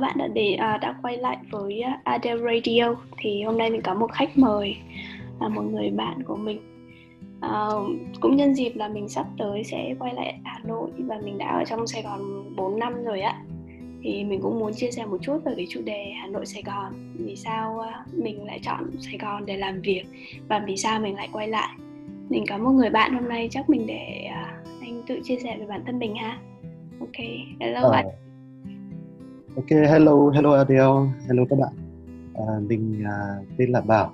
bạn đã để à, đã quay lại với Adele Radio. Thì hôm nay mình có một khách mời là một người bạn của mình. À, cũng nhân dịp là mình sắp tới sẽ quay lại Hà Nội và mình đã ở trong Sài Gòn 4 năm rồi á. Thì mình cũng muốn chia sẻ một chút về cái chủ đề Hà Nội Sài Gòn. Vì sao mình lại chọn Sài Gòn để làm việc và vì sao mình lại quay lại. Mình có một người bạn hôm nay chắc mình để anh tự chia sẻ về bản thân mình ha. Ok, hello uh, anh. Ok, hello, hello Adele, hello các bạn. À, mình à, tên là Bảo.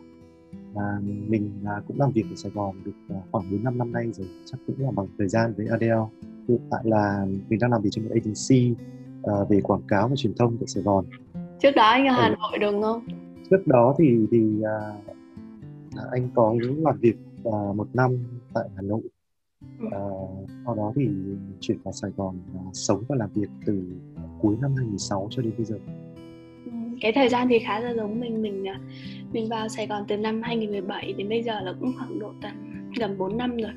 À, mình à, cũng làm việc ở Sài Gòn được à, khoảng 4 năm năm nay rồi, chắc cũng là bằng thời gian với Adele. Hiện tại là mình đang làm việc trong một agency à, về quảng cáo và truyền thông tại Sài Gòn. Trước đó anh ở Hà ừ. Nội đúng không? Trước đó thì thì à, anh có làm việc à, một năm tại Hà Nội À, sau đó thì chuyển vào Sài Gòn và sống và làm việc từ cuối năm 2016 cho đến bây giờ. Cái thời gian thì khá là giống mình mình à, mình vào Sài Gòn từ năm 2017 đến bây giờ là cũng khoảng độ tầm gần 4 năm rồi.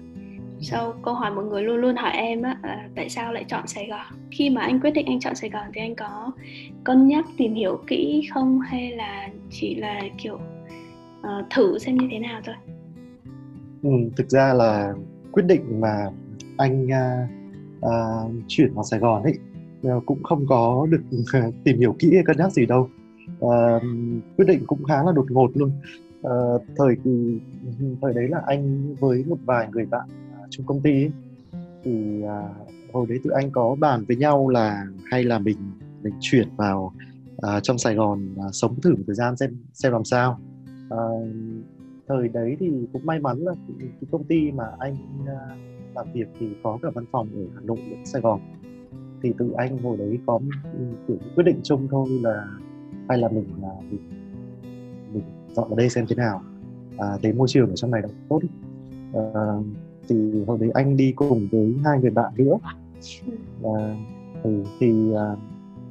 Sau câu hỏi mọi người luôn luôn hỏi em á là tại sao lại chọn Sài Gòn. Khi mà anh quyết định anh chọn Sài Gòn thì anh có cân nhắc tìm hiểu kỹ không hay là chỉ là kiểu uh, thử xem như thế nào thôi. Ừ, thực ra là quyết định mà anh uh, uh, chuyển vào Sài Gòn ấy Ờ, cũng không có được à, tìm hiểu kỹ hay cân nhắc gì đâu. À, quyết định cũng khá là đột ngột luôn. À, thời thời đấy là anh với một vài người bạn à, trong công ty ấy, thì à, hồi đấy tụi anh có bàn với nhau là hay là mình mình chuyển vào à, trong Sài Gòn à, sống thử một thời gian xem xem làm sao. À, thời đấy thì cũng may mắn là cái công ty mà anh à, làm việc thì có cả văn phòng ở Hà Nội lẫn Sài Gòn thì tự anh hồi đấy có kiểu quyết định chung thôi là hay là mình là mình, mình dọn vào đây xem thế nào. À, thấy môi trường ở trong này là tốt. À, thì hồi đấy anh đi cùng với hai người bạn nữa. À, thì, thì à,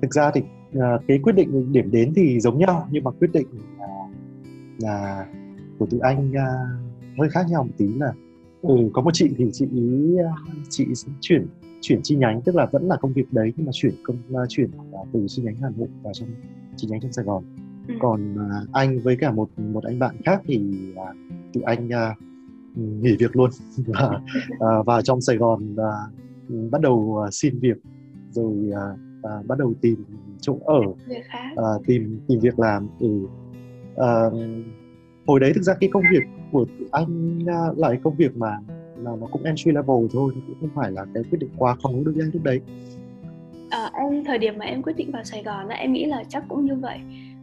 thực ra thì à, cái quyết định điểm đến thì giống nhau nhưng mà quyết định là, là của tụi anh à, hơi khác nhau một tí là ừ, có một chị thì chị ý chị chuyển chuyển chi nhánh tức là vẫn là công việc đấy nhưng mà chuyển công uh, chuyển uh, từ chi nhánh Hà Nội vào trong chi nhánh trong Sài Gòn ừ. còn anh với cả một một anh bạn khác thì tụi anh uh, nghỉ việc luôn và vào trong Sài Gòn uh, bắt đầu xin việc rồi bắt đầu tìm chỗ ở tìm tìm việc làm ừ. uh, hồi đấy thực ra cái công việc của anh là cái công việc mà là nó cũng entry level thôi cũng không phải là cái quyết định quá khó đối với anh lúc đấy. À, em thời điểm mà em quyết định vào Sài Gòn em nghĩ là chắc cũng như vậy.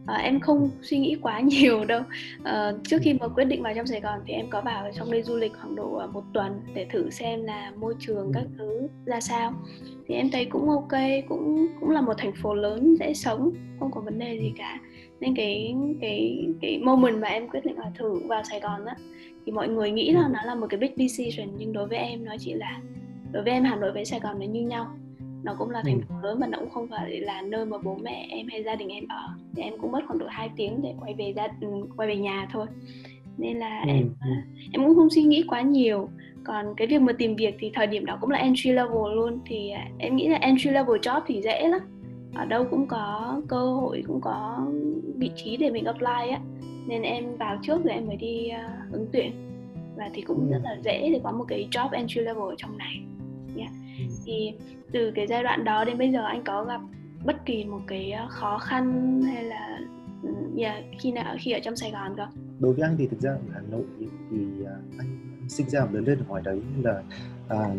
À, em không suy nghĩ quá nhiều đâu. À, trước khi mà quyết định vào trong Sài Gòn thì em có vào trong đây du lịch khoảng độ à, một tuần để thử xem là môi trường các thứ ra sao. Thì em thấy cũng ok cũng cũng là một thành phố lớn dễ sống không có vấn đề gì cả nên cái cái cái moment mà em quyết định là thử vào Sài Gòn á thì mọi người nghĩ là nó là một cái big decision nhưng đối với em nó chỉ là đối với em Hà Nội với Sài Gòn nó như nhau. Nó cũng là thành phố lớn mà nó cũng không phải là nơi mà bố mẹ em hay gia đình em ở. Thì em cũng mất khoảng độ 2 tiếng để quay về gia ừ, quay về nhà thôi. Nên là ừ. em em cũng không suy nghĩ quá nhiều. Còn cái việc mà tìm việc thì thời điểm đó cũng là entry level luôn. Thì à, em nghĩ là entry level job thì dễ lắm ở đâu cũng có cơ hội cũng có vị trí để mình apply á nên em vào trước rồi em mới đi uh, ứng tuyển và thì cũng ừ. rất là dễ để có một cái job entry level ở trong này yeah. ừ. thì từ cái giai đoạn đó đến bây giờ anh có gặp bất kỳ một cái ờ, khó khăn hay là yeah, ừ, khi nào khi ở trong Sài Gòn không? Đối với anh thì thực ra ở Hà Nội thì, uh, anh sinh ra và lớn lên ở ngoài đấy nên là uh,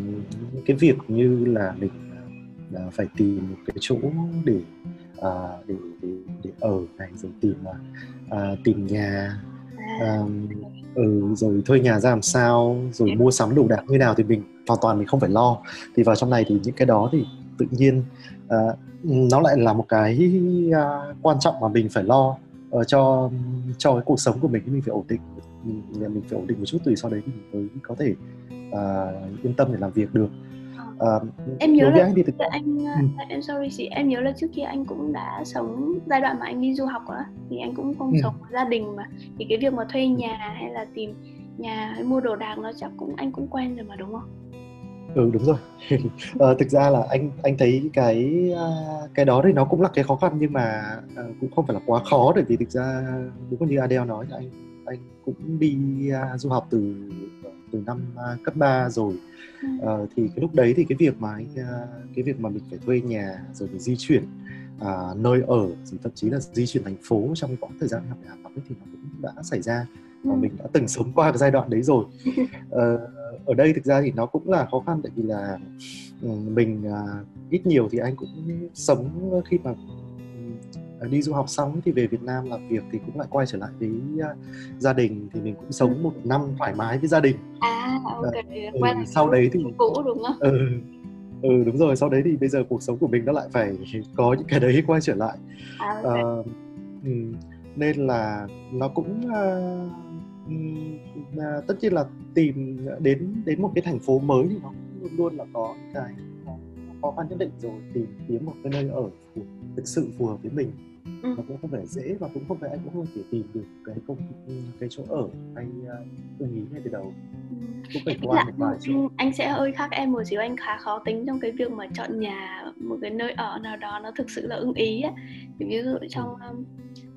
cái việc như là mình uh, phải tìm một cái chỗ để uh, để, để để ở này rồi tìm uh, tìm nhà. Um, ừ, rồi thuê nhà ra làm sao rồi mua sắm đồ đạc như nào thì mình hoàn toàn mình không phải lo. Thì vào trong này thì những cái đó thì tự nhiên uh, nó lại là một cái uh, quan trọng mà mình phải lo uh, cho cho cái cuộc sống của mình mình phải ổn định. Mình, mình phải ổn định một chút từ sau đấy thì mình mới có thể uh, yên tâm để làm việc được uh, em nhớ là anh thì thực... anh ừ. em sorry chị em nhớ là trước kia anh cũng đã sống giai đoạn mà anh đi du học á thì anh cũng không ừ. sống với gia đình mà thì cái việc mà thuê nhà hay là tìm nhà hay mua đồ đạc nó chắc cũng anh cũng quen rồi mà đúng không ừ đúng rồi ờ, thực ra là anh anh thấy cái cái đó thì nó cũng là cái khó khăn nhưng mà cũng không phải là quá khó bởi vì thực ra đúng như Adele nói anh anh cũng đi uh, du học từ từ năm uh, cấp 3 rồi. Uh, thì cái lúc đấy thì cái việc mà anh uh, cái việc mà mình phải thuê nhà rồi mình di chuyển uh, nơi ở rồi thậm chí là di chuyển thành phố trong quãng thời gian học đại học ấy thì nó cũng đã xảy ra. Và mình đã từng sống qua cái giai đoạn đấy rồi. Uh, ở đây thực ra thì nó cũng là khó khăn tại vì là mình uh, ít nhiều thì anh cũng sống khi mà đi du học xong thì về Việt Nam làm việc thì cũng lại quay trở lại với uh, gia đình thì mình cũng sống một năm thoải mái với gia đình. À ok uh, ừ, sau đấy thì cũ đúng không? ừ, ừ đúng rồi sau đấy thì bây giờ cuộc sống của mình nó lại phải có những cái đấy quay trở lại. À, okay. ừ, nên là nó cũng uh, uh, tất nhiên là tìm đến đến một cái thành phố mới thì nó luôn luôn là có cái khó khăn nhất định rồi tìm kiếm một cái nơi ở phù, thực sự phù hợp với mình ừ. nó cũng không phải dễ và cũng không phải anh cũng không thể tìm được cái công cái chỗ ở. Anh ưng ý ngay từ đầu ừ. cũng phải qua một vài chỗ. anh sẽ hơi khác em một xíu. Anh khá khó tính trong cái việc mà chọn nhà một cái nơi ở nào đó nó thực sự là ưng ý á. Ví dụ trong um,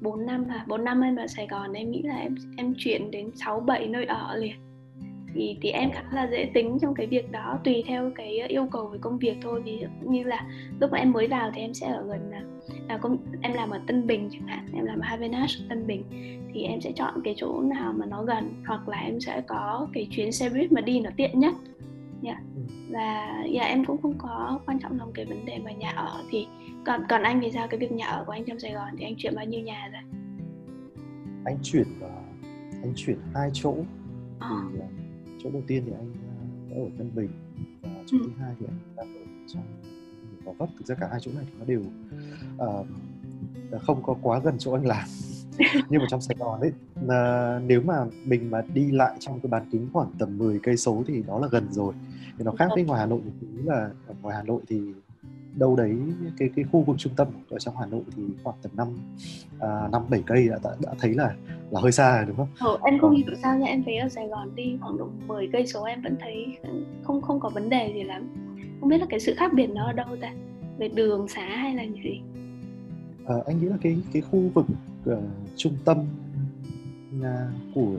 4 năm à 4 năm em ở Sài Gòn em nghĩ là em em chuyển đến 6 7 nơi ở liền. Thì thì em khá là dễ tính trong cái việc đó tùy theo cái yêu cầu về công việc thôi. Ví dụ như là lúc mà em mới vào thì em sẽ ở gần là, công em làm ở Tân Bình chẳng hạn em làm ở Havenash Tân Bình thì em sẽ chọn cái chỗ nào mà nó gần hoặc là em sẽ có cái chuyến xe buýt mà đi nó tiện nhất yeah. Ừ. và dạ em cũng không có quan trọng lòng cái vấn đề mà nhà ở thì còn còn anh thì sao cái việc nhà ở của anh trong Sài Gòn thì anh chuyển bao nhiêu nhà rồi anh chuyển anh chuyển hai chỗ à. thì chỗ đầu tiên thì anh đã ở Tân Bình và chỗ ừ. thứ hai thì anh đang ở trong Gò Vấp thực ra cả hai chỗ này thì nó đều uh, không có quá gần chỗ anh làm nhưng mà trong Sài Gòn ấy là nếu mà mình mà đi lại trong cái bán kính khoảng tầm 10 cây số thì đó là gần rồi thì nó khác với ngoài Hà Nội một tí là ở ngoài Hà Nội thì đâu đấy cái cái khu vực trung tâm ở trong Hà Nội thì khoảng tầm năm năm bảy cây đã, đã đã thấy là là hơi xa rồi đúng không? Ờ, em không hiểu sao nha em thấy ở Sài Gòn đi khoảng độ 10 cây số em vẫn thấy không không có vấn đề gì lắm. Không biết là cái sự khác biệt nó ở đâu ta? Về đường xá hay là gì? À, anh nghĩ là cái cái khu vực uh, trung tâm uh, của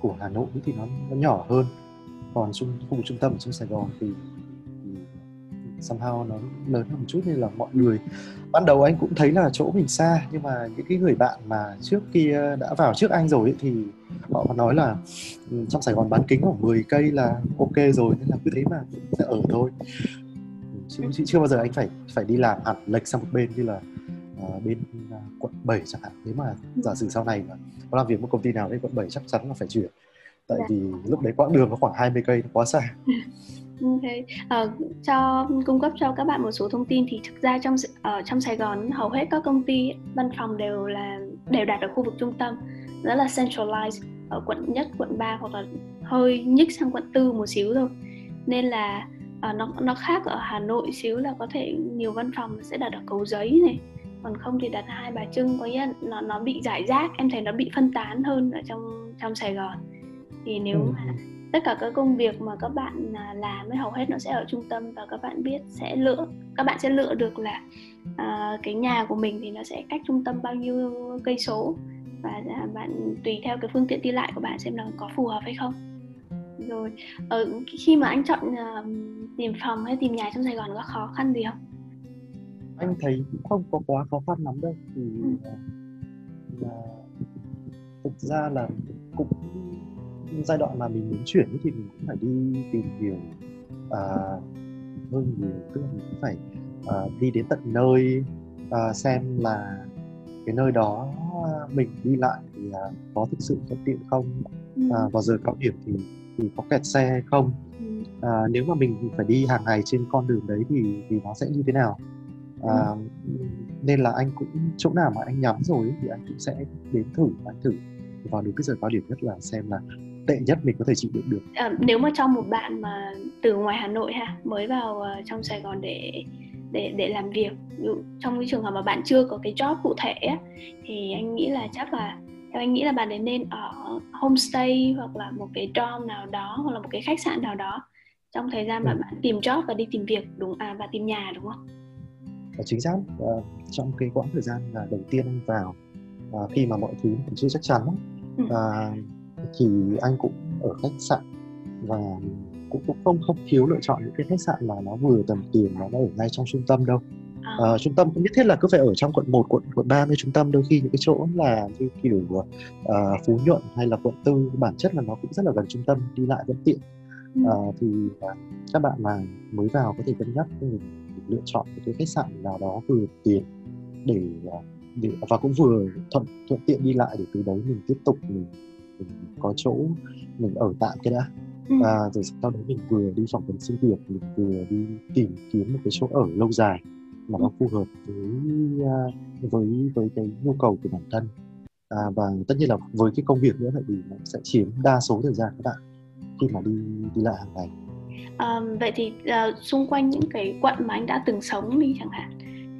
của Hà Nội thì nó, nó nhỏ hơn còn trung khu vực trung tâm ở trong Sài Gòn thì somehow nó lớn hơn một chút nên là mọi người ban đầu anh cũng thấy là chỗ mình xa nhưng mà những cái người bạn mà trước kia đã vào trước anh rồi ấy, thì họ nói là ừ, trong Sài Gòn bán kính khoảng 10 cây là ok rồi nên là cứ thế mà ở thôi. Chứ, chứ chưa bao giờ anh phải phải đi làm hẳn lệch sang một bên như là uh, bên uh, quận 7 chẳng hạn. Nếu mà giả sử sau này mà có làm việc một công ty nào đấy quận 7 chắc chắn là phải chuyển. Tại dạ. vì lúc đấy quãng đường nó khoảng 20 cây nó quá xa Okay. Uh, cho cung cấp cho các bạn một số thông tin thì thực ra trong ở trong Sài Gòn hầu hết các công ty văn phòng đều là đều đặt ở khu vực trung tâm rất là centralized ở quận nhất quận 3 hoặc là hơi nhích sang quận tư một xíu thôi nên là uh, nó nó khác ở Hà Nội xíu là có thể nhiều văn phòng sẽ đặt ở cầu giấy này còn không thì đặt hai bà trưng có nghĩa nó nó bị giải rác em thấy nó bị phân tán hơn ở trong trong Sài Gòn thì nếu ừ. mà tất cả các công việc mà các bạn à, làm với hầu hết nó sẽ ở trung tâm và các bạn biết sẽ lựa các bạn sẽ lựa được là uh, cái nhà của mình thì nó sẽ cách trung tâm bao nhiêu cây số và bạn tùy theo cái phương tiện đi lại của bạn xem là có phù hợp hay không rồi ở khi mà anh chọn uh, tìm phòng hay tìm nhà trong Sài Gòn có khó khăn gì không? Anh thấy không có quá khó khăn lắm đâu thì ừ. là thực ra là cũng giai đoạn mà mình muốn chuyển thì mình cũng phải đi tìm hiểu à, hơn nhiều tức là mình cũng phải à, đi đến tận nơi à, xem là cái nơi đó mình đi lại thì à, có thực sự thuận tiện không ừ. à, vào giờ cao điểm thì thì có kẹt xe hay không ừ. à, nếu mà mình phải đi hàng ngày trên con đường đấy thì thì nó sẽ như thế nào à, ừ. nên là anh cũng chỗ nào mà anh nhắm rồi thì anh cũng sẽ đến thử anh thử vào đúng cái giờ cao điểm nhất là xem là tệ nhất mình có thể chịu đựng được à, nếu mà cho một bạn mà từ ngoài Hà Nội ha mới vào uh, trong Sài Gòn để để để làm việc ví dụ trong cái trường hợp mà bạn chưa có cái job cụ thể á, thì anh nghĩ là chắc là theo anh nghĩ là bạn ấy nên ở homestay hoặc là một cái dorm nào đó hoặc là một cái khách sạn nào đó trong thời gian mà ừ. bạn tìm job và đi tìm việc đúng à và tìm nhà đúng không? Và chính xác uh, trong cái quãng thời gian là đầu tiên anh vào uh, khi mà mọi thứ còn chưa chắc chắn uh, thì anh cũng ở khách sạn và cũng, cũng không không thiếu lựa chọn những cái khách sạn mà nó vừa tầm tiền mà nó ở ngay trong trung tâm đâu. Uh, trung tâm không nhất thiết là cứ phải ở trong quận 1, quận quận 3 nơi trung tâm đôi khi những cái chỗ là như kiểu uh, Phú Nhuận hay là quận tư bản chất là nó cũng rất là gần trung tâm đi lại vẫn tiện. Uh, thì uh, các bạn mà mới vào có thể cân nhắc mình lựa chọn một cái khách sạn nào đó vừa tiền để, uh, để và cũng vừa thuận thuận tiện đi lại để từ đấy mình tiếp tục mình, mình có chỗ mình ở tạm cái đã. Và rồi sau đó mình vừa đi phỏng vấn xin việc mình vừa đi tìm kiếm một cái chỗ ở lâu dài mà nó phù hợp với à, với với cái nhu cầu của bản thân. À, và tất nhiên là với cái công việc nữa tại vì nó sẽ chiếm đa số thời gian các bạn khi mà đi đi lại hàng ngày. À, vậy thì uh, xung quanh những cái quận mà anh đã từng sống đi chẳng hạn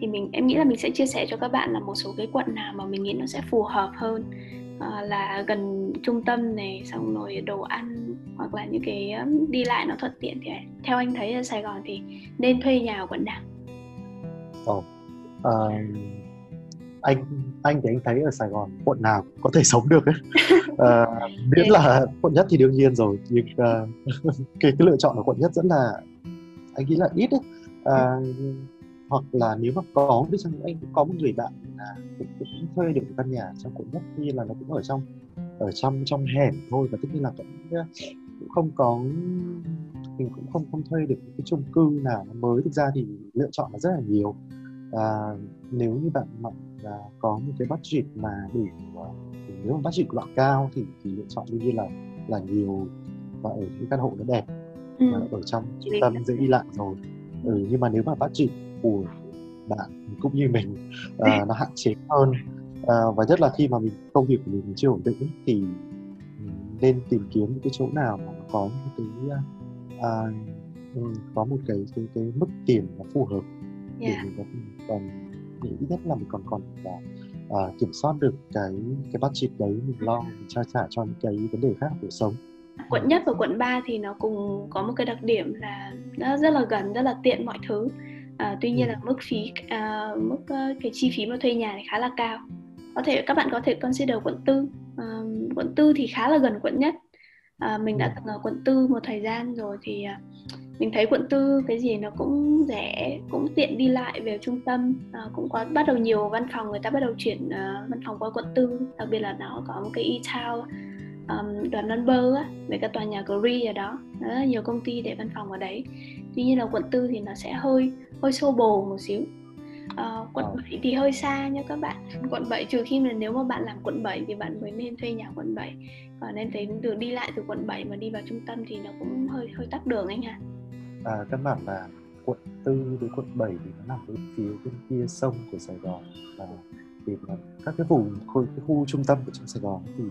thì mình em nghĩ là mình sẽ chia sẻ cho các bạn là một số cái quận nào mà mình nghĩ nó sẽ phù hợp hơn à, là gần trung tâm này xong rồi đồ ăn hoặc là những cái đi lại nó thuận tiện thì theo anh thấy ở Sài Gòn thì nên thuê nhà ở quận nào? Ồ, oh, uh, anh anh thì anh thấy ở Sài Gòn quận nào cũng có thể sống được ấy. Uh, miễn là quận nhất thì đương nhiên rồi nhưng uh, cái cái lựa chọn ở quận nhất rất là anh nghĩ là ít ấy. Uh, hoặc là nếu mà có đi chăng nữa anh cũng có một người bạn là cũng, cũng thuê được căn nhà trong quận nhất như là nó cũng ở trong ở trong trong hẻm thôi. Và tất nhiên là cũng cũng không có mình cũng không không thuê được cái chung cư nào nó mới. Thực ra thì lựa chọn là rất là nhiều. À, nếu như bạn mà là có một cái budget mà đủ nếu mà budget của bạn cao thì thì lựa chọn đương nhiên là là nhiều. Và ở những căn hộ nó đẹp ừ. ở trong trung tâm dễ đi lại rồi. Ừ, nhưng mà nếu mà budget của bạn cũng như mình uh, nó hạn chế hơn. Uh, và nhất là khi mà mình công việc của mình chưa ổn định thì nên tìm kiếm những cái chỗ nào mà có một cái uh, có một cái cái cái mức tiền nó phù hợp để yeah. mình có còn để ít nhất là mình còn còn là uh, kiểm soát được cái cái budget đấy mình lo mình trang trả cho những cái vấn đề khác của cuộc sống. Quận nhất và quận 3 thì nó cùng có một cái đặc điểm là nó rất là gần rất là tiện mọi thứ à, tuy nhiên là mức phí à, mức uh, cái chi phí mà thuê nhà thì khá là cao. Có thể các bạn có thể consider quận tư. À, quận tư thì khá là gần quận nhất. À, mình đã từng ở quận tư một thời gian rồi thì à, mình thấy quận tư cái gì nó cũng rẻ cũng tiện đi lại về trung tâm. À, cũng có bắt đầu nhiều văn phòng người ta bắt đầu chuyển uh, văn phòng qua quận tư. Đặc biệt là nó có một cái e-town um, đoàn number á về các tòa nhà Gri ở đó. Là nhiều công ty để văn phòng ở đấy. Tuy nhiên là quận tư thì nó sẽ hơi hơi xô bồ một xíu. Uh, quận ờ. 7 thì hơi xa nha các bạn. Quận 7 trừ khi mà nếu mà bạn làm quận 7 thì bạn mới nên thuê nhà quận 7 còn nên thấy từ đi lại từ quận 7 mà đi vào trung tâm thì nó cũng hơi hơi tắc đường anh ạ. À. à các bạn là quận 4 với quận 7 thì nó nằm bên phía bên kia sông của Sài Gòn. Và thì các cái vùng khu, cái khu trung tâm của trong Sài Gòn thì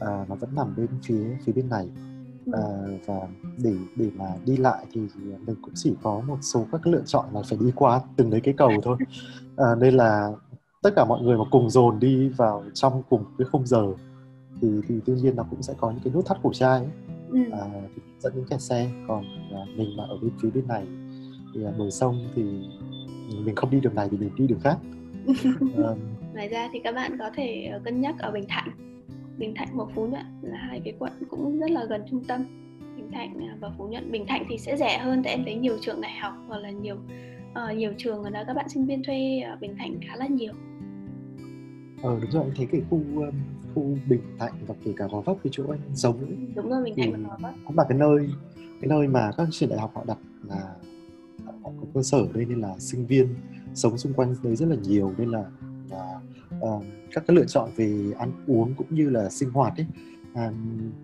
à, nó vẫn nằm bên phía phía bên này à, và để để mà đi lại thì mình cũng chỉ có một số các lựa chọn là phải đi qua từng đấy cái cầu thôi. À, nên là tất cả mọi người mà cùng dồn đi vào trong cùng cái khung giờ thì thì đương nhiên nó cũng sẽ có những cái nút thắt cổ trai ấy. Ừ. À, thì dẫn đến kẹt xe còn à, mình mà ở bên phía bên này thì à, bờ sông thì mình không đi đường này thì mình đi đường khác. À, ngoài ra thì các bạn có thể ờ, cân nhắc ở Bình Thạnh Bình Thạnh và Phú Nhuận là hai cái quận cũng rất là gần trung tâm. Bình Thạnh à, và Phú Nhuận. Bình Thạnh thì sẽ rẻ hơn tại em thấy nhiều trường đại học hoặc là nhiều uh, nhiều trường ở đó các bạn sinh viên thuê ở Bình Thạnh khá là nhiều. Ờ đúng rồi anh thấy cái khu um, khu Bình Thạnh và kể cả Gò Vấp cái chỗ anh sống đúng rồi Bình Thạnh và Gò Vấp. cũng là cái nơi cái nơi mà các trường đại học họ đặt là họ có cơ sở đây nên là sinh viên sống xung quanh đấy rất là nhiều nên là uh, các cái lựa chọn về ăn uống cũng như là sinh hoạt ấy à,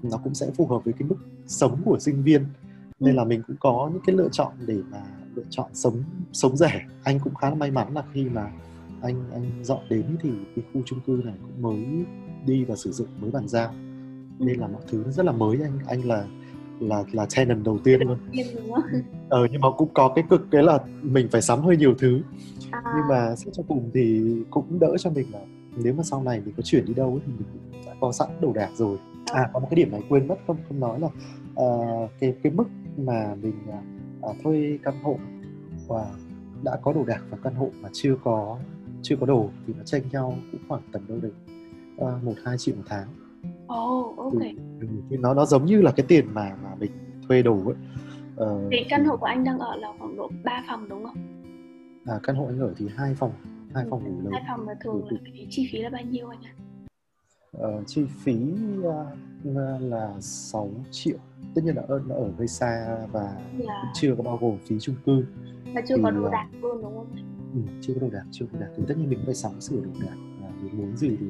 nó cũng sẽ phù hợp với cái mức sống của sinh viên. Nên là mình cũng có những cái lựa chọn để mà lựa chọn sống sống rẻ. Anh cũng khá là may mắn là khi mà anh anh dọn đến thì cái khu chung cư này cũng mới đi và sử dụng mới bàn giao. Nên là mọi thứ nó rất là mới. Anh anh là là là tenant đầu tiên luôn. Ờ nhưng mà cũng có cái cực cái là mình phải sắm hơi nhiều thứ. À. nhưng mà xét cho cùng thì cũng đỡ cho mình là nếu mà sau này mình có chuyển đi đâu ấy, thì mình cũng đã có sẵn đồ đạc rồi. À có một cái điểm này quên mất không không nói là uh, cái cái mức mà mình uh, thuê căn hộ và đã có đồ đạc và căn hộ mà chưa có chưa có đồ thì nó chênh nhau cũng khoảng tầm đâu đấy một uh, hai triệu một tháng. Oh, ok. Ừ, thì nó nó giống như là cái tiền mà mà mình thuê đồ ấy. Uh, thì căn hộ của anh đang ở là khoảng độ 3 phòng đúng không? À, căn hộ anh ở thì hai phòng, hai phòng ngủ lớn. Hai phòng là thường là cái chi phí là bao nhiêu anh ạ? Uh, chi phí uh, là 6 triệu tất nhiên là ở, nó ở hơi xa và yeah. Dạ. chưa có bao gồm phí chung cư và chưa thì, có đồ đạc luôn đúng không? Ừ, chưa có đồ đạc chưa có đồ đạc thì tất nhiên mình phải sắm sửa đồ đạc và mình muốn gì thì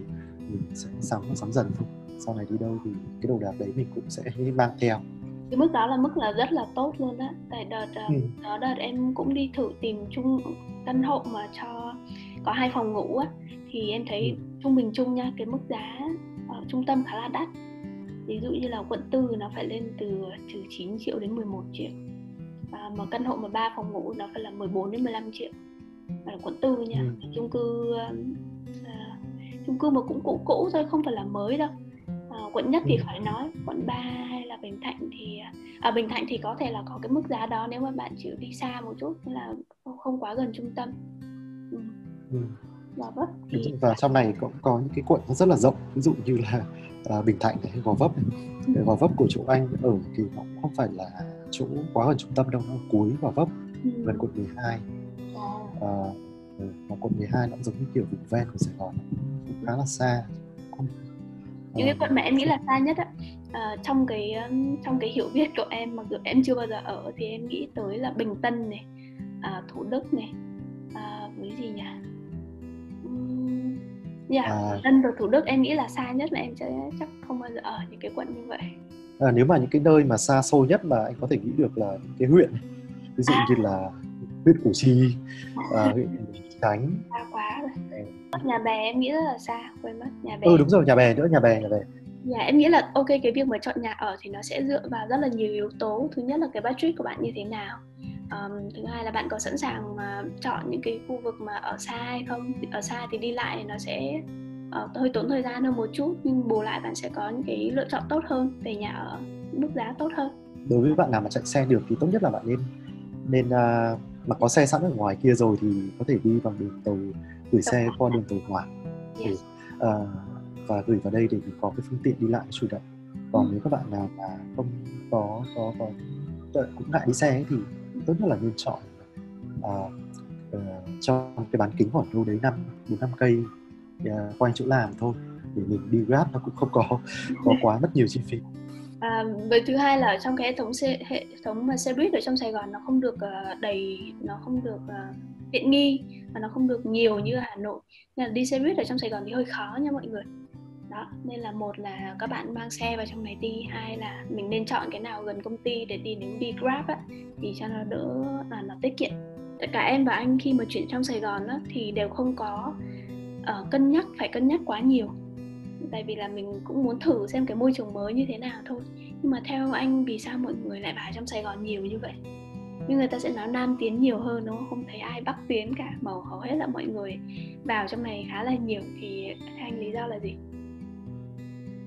mình sẽ sắm sắm dần thôi sau này đi đâu thì cái đồ đạc đấy mình cũng sẽ mang theo. Cái mức đó là mức là rất là tốt luôn á. Tại đợt ờ, ừ. đó đợt em cũng đi thử tìm chung căn hộ mà cho có hai phòng ngủ á. Thì em thấy ừ. trung bình chung nha cái mức giá ở trung tâm khá là đắt. Ví dụ như là quận tư nó phải lên từ từ 9 triệu đến 11 triệu. À, mà căn hộ mà ba phòng ngủ nó phải là 14 đến 15 triệu. Là quận tư nha. Ừ. chung cư uh, chung cư mà cũng cũ cũ thôi không phải là mới đâu à, quận nhất thì ừ. khỏi nói quận 3 hay là bình thạnh thì à, bình thạnh thì có thể là có cái mức giá đó nếu mà bạn chịu đi xa một chút là không quá gần trung tâm ừ. Ừ. Và, vấp thì... và trong này cũng có những cái quận nó rất là rộng ví dụ như là uh, Bình Thạnh hay Gò Vấp cái Gò Vấp của chỗ anh ở thì nó cũng không phải là chỗ quá gần trung tâm đâu nó cuối Gò Vấp ừ. gần quận 12 uh, mà quận 12 nó giống như kiểu vùng ven của Sài Gòn cũng khá là xa không, những cái quận mà em nghĩ là xa nhất á uh, trong cái trong cái hiểu biết của em mặc dù em chưa bao giờ ở thì em nghĩ tới là Bình Tân này uh, Thủ Đức này uh, với gì nhỉ Dạ, yeah. à, và Thủ Đức em nghĩ là xa nhất mà em sẽ chắc không bao giờ ở những cái quận như vậy. À, nếu mà những cái nơi mà xa xôi nhất mà anh có thể nghĩ được là những cái huyện ví dụ à. như là huyện Củ Chi, à, huyện Chánh. Xa quá rồi. Nhà bè em nghĩ rất là xa, quên mất nhà bè. Ừ đúng rồi, nhà bè nữa, nhà bè, nhà bè. Dạ em nghĩ là ok cái việc mà chọn nhà ở thì nó sẽ dựa vào rất là nhiều yếu tố. Thứ nhất là cái budget của bạn như thế nào um, thứ hai là bạn có sẵn sàng uh, chọn những cái khu vực mà ở xa hay không ở xa thì đi lại thì nó sẽ uh, hơi tốn thời gian hơn một chút nhưng bù lại bạn sẽ có những cái lựa chọn tốt hơn về nhà ở mức giá tốt hơn đối với bạn nào mà chạy xe được thì tốt nhất là bạn nên nên uh, mà có xe sẵn ở ngoài kia rồi thì có thể đi bằng đường tàu gửi xe qua đường tàu hỏa. Yes. uh, và gửi vào đây để có cái phương tiện đi lại chủ động. Còn ừ. nếu các bạn nào mà không có có có cũng ngại đi xe ấy, thì tốt nhất là nên chọn uh, uh, trong cái bán kính khoảng đâu đấy năm bốn năm cây uh, quanh chỗ làm thôi. Để mình đi grab nó cũng không có có quá mất nhiều chi phí À, với thứ hai là trong cái hệ thống xe, hệ thống mà xe buýt ở trong Sài Gòn nó không được uh, đầy nó không được uh, tiện nghi và nó không được nhiều như ở Hà Nội. Nên là đi xe buýt ở trong Sài Gòn thì hơi khó nha mọi người. Đó nên là một là các bạn mang xe vào trong này đi hai là mình nên chọn cái nào gần công ty để đi nếu đi grab á thì cho nó đỡ là nó tiết kiệm. Tất cả em và anh khi mà chuyển trong sài gòn á thì đều không có uh, cân nhắc phải cân nhắc quá nhiều tại vì là mình cũng muốn thử xem cái môi trường mới như thế nào thôi. Nhưng mà theo anh vì sao mọi người lại vào trong sài gòn nhiều như vậy? Nhưng người ta sẽ nói nam tiến nhiều hơn đúng không? Không thấy ai bắc tiến cả mà hầu hết là mọi người vào trong này khá là nhiều. Thì anh lý do là gì?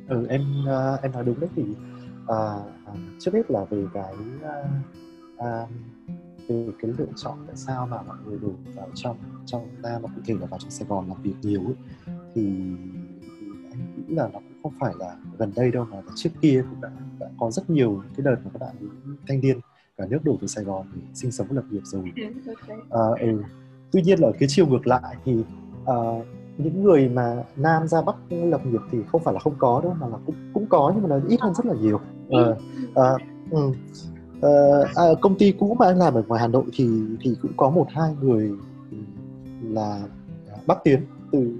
Ừ em ờ, em nói đúng đấy. Thì à, trước hết là về cái à, về cái lựa chọn tại sao mà mọi người đổ vào trong trong nam và cụ thể là vào trong Sài Gòn làm việc nhiều ấy, thì, nghĩ là nó cũng không phải là gần đây đâu mà trước kia cũng đã, đã có rất nhiều cái đợt mà các bạn thanh niên cả nước đổ về Sài Gòn để sinh sống lập nghiệp rồi. Uh, ừ. Tuy nhiên là ở cái chiều ngược lại thì uh, những người mà nam ra bắc lập nghiệp thì không phải là không có đâu mà là cũng cũng có nhưng mà nó ít hơn rất là nhiều à, à, ừ. à, à, công ty cũ mà anh làm ở ngoài hà nội thì thì cũng có một hai người là bắc tiến từ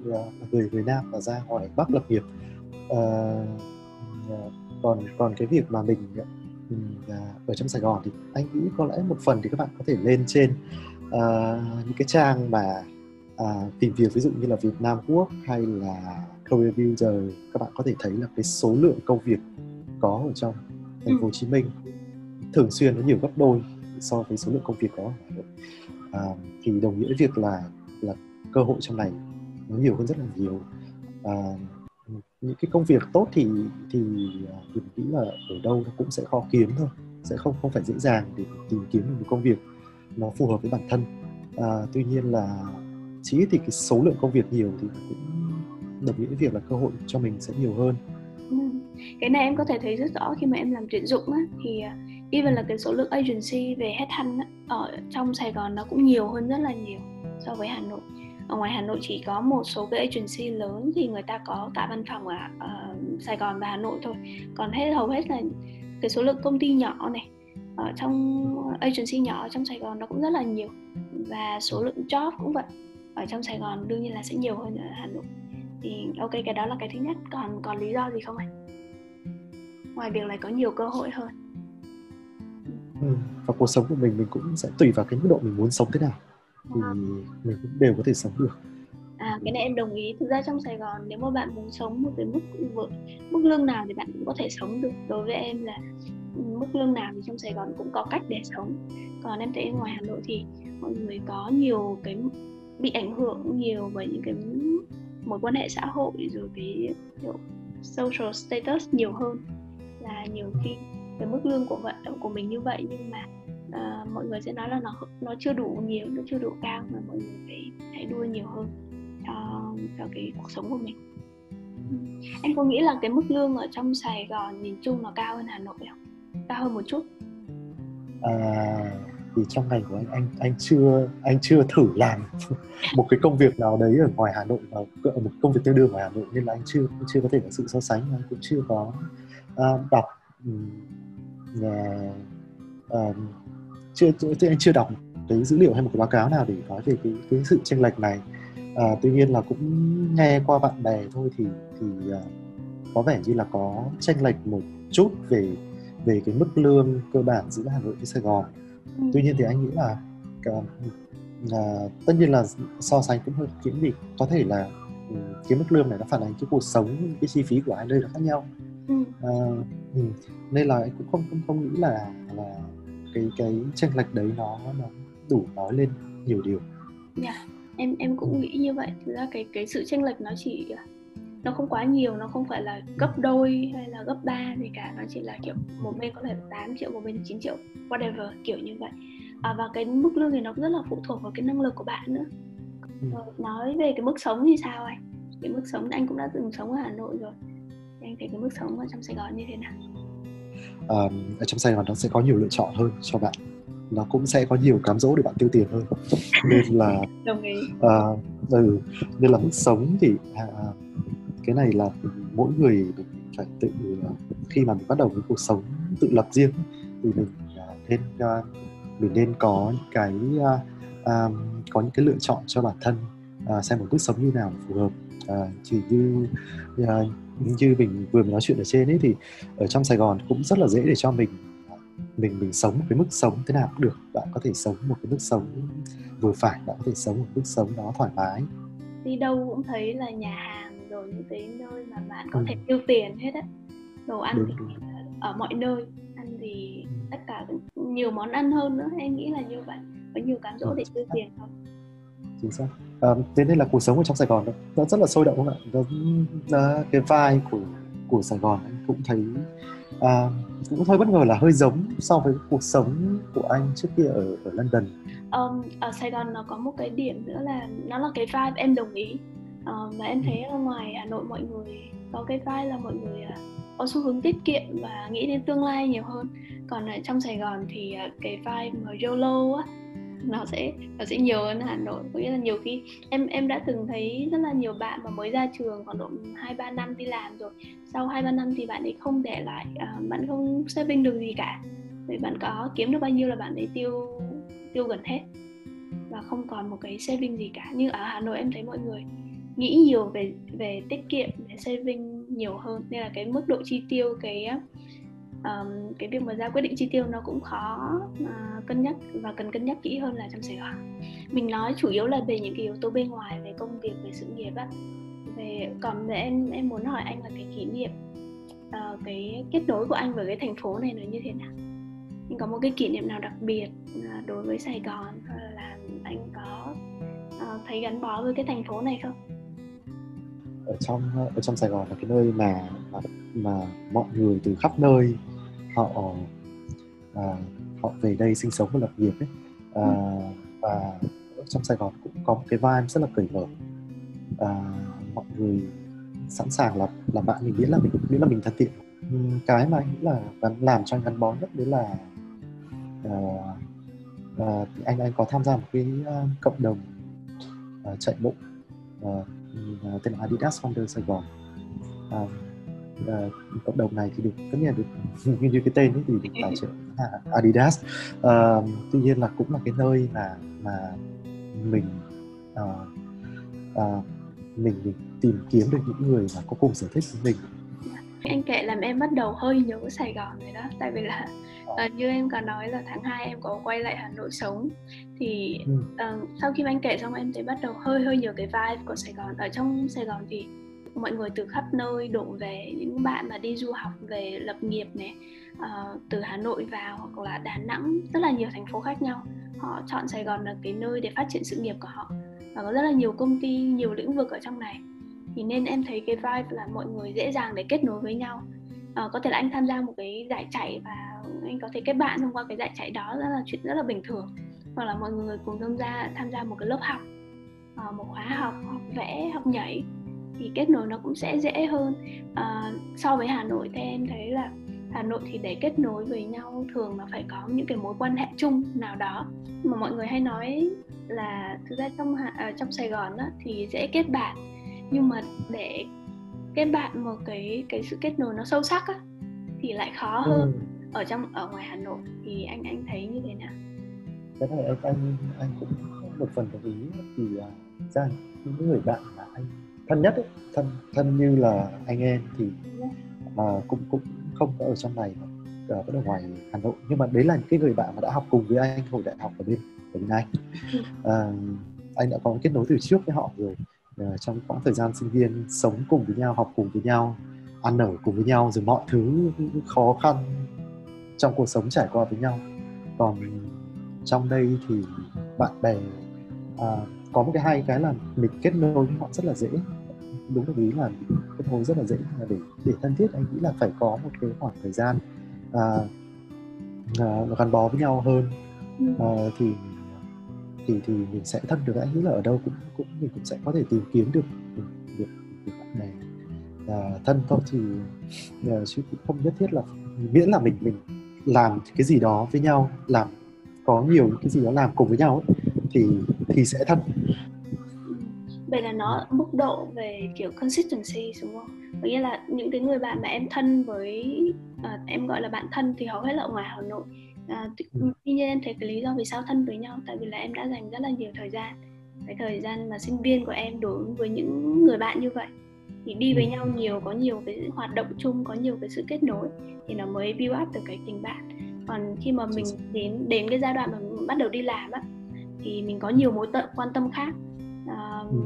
người người nam và ra ngoài bắc lập nghiệp. À, còn còn cái việc mà mình ở trong Sài Gòn thì anh nghĩ có lẽ một phần thì các bạn có thể lên trên uh, những cái trang mà à, tìm việc ví dụ như là Việt Nam Quốc hay là Career Builder các bạn có thể thấy là cái số lượng công việc có ở trong thành phố Hồ Chí Minh thường xuyên nó nhiều gấp đôi so với số lượng công việc có ở Hà Nội. À, thì đồng nghĩa với việc là là cơ hội trong này nó nhiều hơn rất là nhiều. À, những cái công việc tốt thì thì thì mình nghĩ là ở đâu nó cũng sẽ khó kiếm thôi sẽ không không phải dễ dàng để tìm kiếm được một công việc nó phù hợp với bản thân. À, tuy nhiên là chỉ thì cái số lượng công việc nhiều thì cũng đồng nghĩa với việc là cơ hội cho mình sẽ nhiều hơn. Ừ. Cái này em có thể thấy rất rõ khi mà em làm tuyển dụng á thì à, even là cái số lượng agency về headhunt á, ở trong Sài Gòn nó cũng nhiều hơn rất là nhiều so với Hà Nội ở ngoài Hà Nội chỉ có một số cái agency lớn thì người ta có cả văn phòng ở uh, Sài Gòn và Hà Nội thôi. Còn hết hầu hết là cái số lượng công ty nhỏ này ở trong agency nhỏ ở trong Sài Gòn nó cũng rất là nhiều. Và số lượng job cũng vậy ở trong Sài Gòn đương nhiên là sẽ nhiều hơn ở Hà Nội. Thì ok cái đó là cái thứ nhất. Còn còn lý do gì không anh ngoài việc là có nhiều cơ hội hơn. Ừ. và cuộc sống của mình mình cũng sẽ tùy vào cái mức độ mình muốn sống thế nào thì mình cũng đều có thể sống được. À cái này em đồng ý. Thực ra trong Sài Gòn, nếu mà bạn muốn sống một cái mức mức lương nào thì bạn cũng có thể sống được. Đối với em là ừ, mức lương nào thì trong Sài Gòn cũng có cách để sống. Còn em thấy ngoài Hà Nội thì mọi người có nhiều cái bị ảnh hưởng nhiều bởi những cái mối quan hệ xã hội rồi cái, kiểu, social status nhiều hơn. Là nhiều khi cái mức lương của vận động của mình như vậy nhưng mà uh, mọi người sẽ nói là nó nó chưa đủ nhiều nó chưa đủ cao mà mọi người phải hãy đua nhiều hơn cho cho cái cuộc sống của mình. Em có nghĩ là cái mức lương ở trong Sài Gòn nhìn chung nó cao hơn Hà Nội không? Cao hơn một chút. À, thì trong ngành của anh anh anh chưa anh chưa thử làm một cái công việc nào đấy ở ngoài Hà Nội và một công việc tương đương ở Hà Nội nên là anh chưa chưa có thể có sự so sánh anh cũng chưa có uh, đọc uh, uh, chưa, chưa anh chưa đọc cái dữ liệu hay một cái báo cáo nào để nói về cái cái sự chênh lệch này à, tuy nhiên là cũng nghe qua bạn bè thôi thì thì uh, có vẻ như là có chênh lệch một chút về về cái mức lương cơ bản giữa Hà Nội với Sài Gòn ừ. tuy nhiên thì anh nghĩ là uh, uh, tất nhiên là so sánh cũng hơi kiếm vì có thể là um, cái mức lương này nó phản ánh cái cuộc sống cái chi phí của hai nơi là khác nhau ừ. uh, ừ. nên là anh cũng không không không nghĩ là là cái cái chênh lệch đấy nó nó đủ nói lên nhiều điều. Yeah, dạ, em em cũng nghĩ như vậy. Thực ra cái cái sự chênh lệch nó chỉ nó không quá nhiều, nó không phải là gấp đôi hay là gấp ba gì cả, nó chỉ là kiểu một bên có thể 8 triệu, một bên 9 triệu, whatever kiểu như vậy. À, và cái mức lương thì nó rất là phụ thuộc vào cái năng lực của bạn nữa. Ừ. Nói về cái mức sống thì sao anh? Cái mức sống anh cũng đã từng sống ở Hà Nội rồi. Anh thấy cái mức sống ở trong Sài Gòn như thế nào? Uh, ở trong Sài Gòn nó sẽ có nhiều lựa chọn hơn cho bạn. Nó cũng sẽ có nhiều cám dỗ để bạn tiêu tiền hơn. Nên là đồng ý. uh, ừ, nên là mức sống thì uh, cái này là mỗi người phải tự uh, khi mà mình bắt đầu với cuộc sống tự lập riêng thì mình uh, nên uh, mình nên có những cái uh, um, có những cái lựa chọn cho bản thân uh, xem một mức sống như nào phù hợp. Uh, chỉ như uh, như mình vừa mới nói chuyện ở trên ấy thì ở trong Sài Gòn cũng rất là dễ để cho mình mình mình sống một cái mức sống thế nào cũng được. Bạn có thể sống một cái mức sống vừa phải bạn có thể sống một mức sống đó thoải mái. Đi đâu cũng thấy là nhà hàng rồi những cái nơi mà bạn có ừ. thể tiêu tiền hết á. Đồ ăn đúng, thì đúng. ở mọi nơi ăn thì ừ. tất cả nhiều món ăn hơn nữa em nghĩ là như vậy? Có nhiều cám dỗ để tiêu tiền không? Chính xác à, thế nên là cuộc sống ở trong Sài Gòn nó, nó rất là sôi động không ạ? Nó, nó, cái vai của của Sài Gòn anh cũng thấy à, cũng hơi bất ngờ là hơi giống so với cuộc sống của anh trước kia ở ở London. Um, ở Sài Gòn nó có một cái điểm nữa là nó là cái vibe em đồng ý. Uh, và em thấy ở ngoài Hà Nội mọi người có cái vibe là mọi người uh, có xu hướng tiết kiệm và nghĩ đến tương lai nhiều hơn. Còn ở trong Sài Gòn thì uh, cái vibe mà YOLO á nó sẽ nó sẽ nhiều hơn Hà Nội. Có nghĩa là nhiều khi em em đã từng thấy rất là nhiều bạn mà mới ra trường khoảng độ hai ba năm đi làm rồi. Sau hai ba năm thì bạn ấy không để lại uh, bạn không saving được gì cả. Vì bạn có kiếm được bao nhiêu là bạn ấy tiêu tiêu gần hết. Và không còn một cái saving gì cả. Như ở Hà Nội em thấy mọi người nghĩ nhiều về về tiết kiệm về saving nhiều hơn. Nên là cái mức độ chi tiêu cái um, cái việc mà ra quyết định chi tiêu nó cũng khó uh, cân nhắc và cần cân nhắc kỹ hơn là trong Sài Gòn. Mình nói chủ yếu là về những cái yếu tố bên ngoài về công việc về sự nghiệp á. Về còn về em em muốn hỏi anh là cái kỷ niệm uh, cái kết nối của anh với cái thành phố này nó như thế nào? Anh có một cái kỷ niệm nào đặc biệt uh, đối với Sài Gòn hay là anh có uh, thấy gắn bó với cái thành phố này không? Ở trong ở trong Sài Gòn là cái nơi mà mà, mà mọi người từ khắp nơi họ à, họ về đây sinh sống và lập nghiệp ấy. À, và ở trong Sài Gòn cũng có một cái vibe rất là cởi mở. À, mọi người sẵn sàng là là bạn mình biết là mình biết là mình thân thiện. Cái mà anh nghĩ là gắn làm cho anh gắn bó nhất đấy là uh, uh, anh anh có tham gia một cái uh, cộng đồng uh, chạy bộ uh, tên là Adidas Founder Sài Gòn. Uh, uh, cộng đồng này thì được tất nhiên được như, như cái tên ấy thì được tài trợ Adidas. Uh, tuy nhiên là cũng là cái nơi mà mà mình uh, uh, mình, mình tìm kiếm được những người mà có cùng sở thích với mình. Anh kể làm em bắt đầu hơi nhớ Sài Gòn rồi đó tại vì là uh, như em có nói là tháng 2 em có quay lại Hà Nội sống. Thì uh, sau khi anh kể xong em thấy bắt đầu hơi hơi nhớ cái vibe của Sài Gòn. Ở trong Sài Gòn thì mọi người từ khắp nơi đổ về những bạn mà đi du học về lập nghiệp này uh, ờ, từ Hà Nội vào hoặc là Đà Nẵng rất là nhiều thành phố khác nhau. Họ chọn Sài Gòn là cái nơi để phát triển sự nghiệp của họ và có rất là nhiều công ty nhiều lĩnh vực ở trong này. Thì nên em thấy cái vibe là mọi người dễ dàng để kết nối với nhau. À, có thể là anh tham gia một cái giải chạy và anh có thể kết bạn thông qua cái giải chạy đó rất là chuyện rất là bình thường. Hoặc là mọi người cùng tham gia tham gia một cái lớp học à, một khóa học học vẽ học nhảy thì kết nối nó cũng sẽ dễ hơn. À, so với Hà Nội thì em thấy là Hà Nội thì để kết nối với nhau thường là phải có những cái mối quan hệ chung nào đó. Mà mọi người hay nói là thực ra trong à, trong Sài Gòn á, thì dễ kết bạn. Nhưng mà để kết bạn một cái cái sự kết nối nó sâu sắc á thì lại khó hơn. Ừ. ở trong ở ngoài Hà Nội thì anh anh thấy như thế nào? Cái này anh anh anh cũng một phần đồng ý. Thì uh, ra những người bạn mà anh thân nhất ấy, thân thân như là anh em thì uh, cũng cũng không có ở trong này mà uh, vẫn ở ngoài Hà Nội. Nhưng mà đấy là những cái người bạn mà đã học cùng với anh hồi đại học ở bên ở bên anh. Uh, anh đã có kết nối từ trước với họ rồi. Uh, trong quãng thời gian sinh viên sống cùng với nhau học cùng với nhau ăn ở cùng với nhau rồi mọi thứ khó khăn trong cuộc sống trải qua với nhau. Còn trong đây thì bạn bè à, có một cái hay cái là mình kết nối với họ rất là dễ. Đúng là ý là kết nối rất là dễ. Là để để thân thiết anh nghĩ là phải có một cái khoảng thời gian à, à, gắn bó với nhau hơn. À, thì thì thì mình sẽ thân được. Anh nghĩ là ở đâu cũng cũng mình cũng sẽ có thể tìm kiếm được được được, được bạn bè. À, thân thôi thì à, chứ cũng không nhất thiết là miễn là mình mình làm cái gì đó với nhau làm có nhiều cái gì đó làm cùng với nhau ấy, thì thì sẽ thân vậy là nó mức độ về kiểu consistency đúng không? Có nghĩa là những cái người bạn mà em thân với à, em gọi là bạn thân thì hầu hết là ở ngoài hà nội. À, ừ. tuy nhiên em thấy cái lý do vì sao thân với nhau tại vì là em đã dành rất là nhiều thời gian. Cái thời gian mà sinh viên của em đối với những người bạn như vậy. Thì đi với ừ. nhau nhiều có nhiều cái hoạt động chung có nhiều cái sự kết nối thì nó mới build up được cái tình bạn. Còn khi mà mình đến đến cái giai đoạn mà mình bắt đầu đi làm á thì mình có nhiều mối tận quan tâm khác. À, ừ.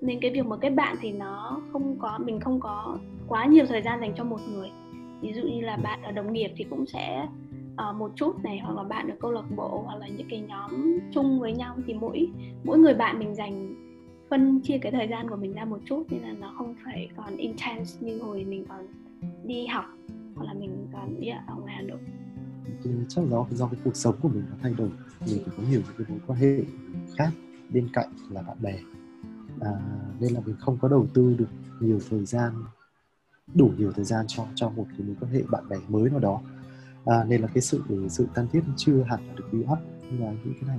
nên cái việc mà kết bạn thì nó không có mình không có quá nhiều thời gian dành cho một người. Ví dụ như là bạn ở đồng nghiệp thì cũng sẽ uh, một chút này hoặc là bạn ở câu lạc bộ hoặc là những cái nhóm chung với nhau. Thì mỗi mỗi người bạn mình dành phân chia cái thời gian của mình ra một chút nên là nó không phải còn intense như hồi mình còn đi học hoặc là mình còn đi ở ngoài Hà Nội tôi chắc do do cái cuộc sống của mình nó thay đổi mình phải có nhiều những cái mối quan hệ khác bên cạnh là bạn bè. À, nên là mình không có đầu tư được nhiều thời gian đủ nhiều thời gian cho cho một cái mối quan hệ bạn bè mới nào đó. À, nên là cái sự sự thân thiết chưa hẳn là được build up nhưng mà những cái này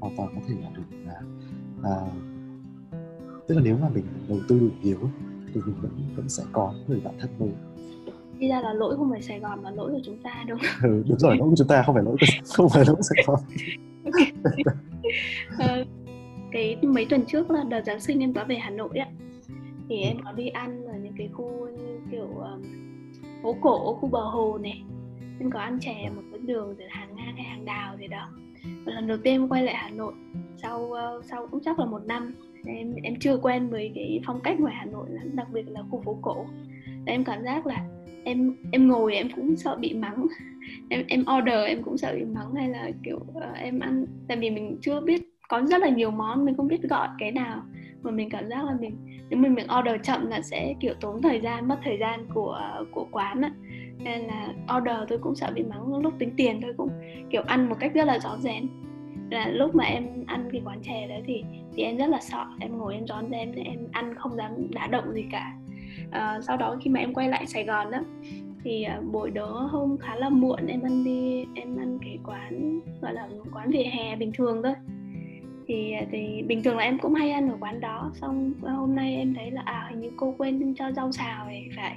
hoàn toàn có thể là được là à, tức là nếu mà mình đầu tư đủ nhiều thì mình vẫn vẫn sẽ có người bạn thân mới đi ra là lỗi không phải Sài Gòn mà lỗi của chúng ta đúng không? Ừ, đúng rồi lỗi của chúng ta không phải lỗi của, không phải lỗi của Sài Gòn. ờ, cái mấy tuần trước là đợt Giáng sinh em có về Hà Nội ạ. Thì em có đi ăn ở những cái khu như kiểu um, phố cổ khu bờ hồ này. Em có ăn chè một cái đường từ hàng ngang hay hàng đào gì đó. Và lần đầu tiên em quay lại Hà Nội sau uh, sau cũng chắc là một năm em em chưa quen với cái phong cách ngoài Hà Nội lắm đặc biệt là khu phố cổ. Em cảm giác là em em ngồi em cũng sợ bị mắng. Em em order em cũng sợ bị mắng hay là kiểu uh, em ăn tại vì mình chưa biết có rất là nhiều món mình không biết gọi cái nào mà mình cảm giác là mình nếu mình mình order chậm là sẽ kiểu tốn thời gian mất thời gian của của quán á. Nên là order tôi cũng sợ bị mắng lúc tính tiền tôi cũng kiểu ăn một cách rất là rõ rén. Là lúc mà em ăn cái quán chè đấy thì thì em rất là sợ em ngồi em rón rén em ăn không dám đả động gì cả à, sau đó khi mà em quay lại Sài Gòn đó thì ờ, buổi đó hôm khá là muộn em ăn đi em ăn cái quán gọi là quán vỉa hè bình thường thôi. Thì ờ, thì bình thường là em cũng hay ăn ở quán đó xong hôm nay em thấy là à hình như cô quên cho rau xào này phải.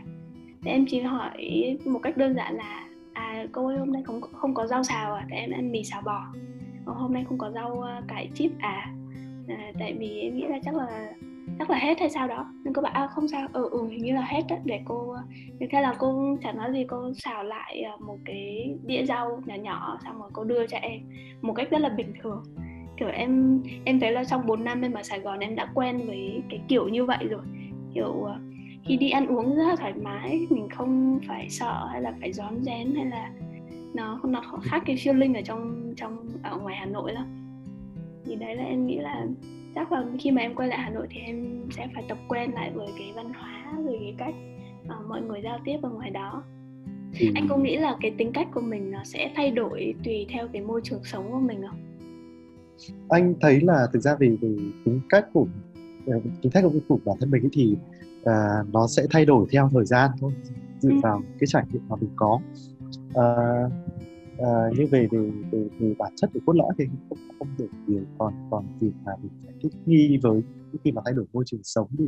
Thì em chỉ hỏi một cách đơn giản là à cô ơi hôm nay không không có rau xào à? Tại em ăn mì xào bò. Hôm nay không có rau cải chip à, à tại vì em nghĩ là chắc là chắc là hết hay sao đó. Nên cô bảo à không sao. Ừ ừ hình như là hết đó để cô thế là cô chẳng nói gì, cô xào lại à, một cái đĩa rau nhỏ nhỏ, xong rồi cô đưa cho em. Một cách rất là bình thường. Kiểu em em thấy là trong 4 năm em ở Sài Gòn em đã quen với cái kiểu như vậy rồi. Kiểu à, khi đi ăn uống rất là thoải mái, mình không phải sợ hay là phải rón rén hay là nó nó khác cái feeling ở trong trong, ở ngoài Hà Nội lắm. Thì đấy là em nghĩ là chắc là khi mà em quay lại Hà Nội thì em sẽ phải tập quen lại với cái văn hóa rồi cái cách uh, mọi người giao tiếp ở ngoài đó ừ. anh có nghĩ là cái tính cách của mình nó sẽ thay đổi tùy theo cái môi trường sống của mình không anh thấy là thực ra về về tính cách của ờ, tính cách của bản thân mình thì uh, nó sẽ thay đổi theo thời gian thôi dựa ừ. vào cái trải nghiệm mà mình có uh, à, như về về về, về bản chất của cốt lõi thì không không được nhiều còn còn việc mà mình phải thích nghi với khi mà thay đổi môi trường sống thì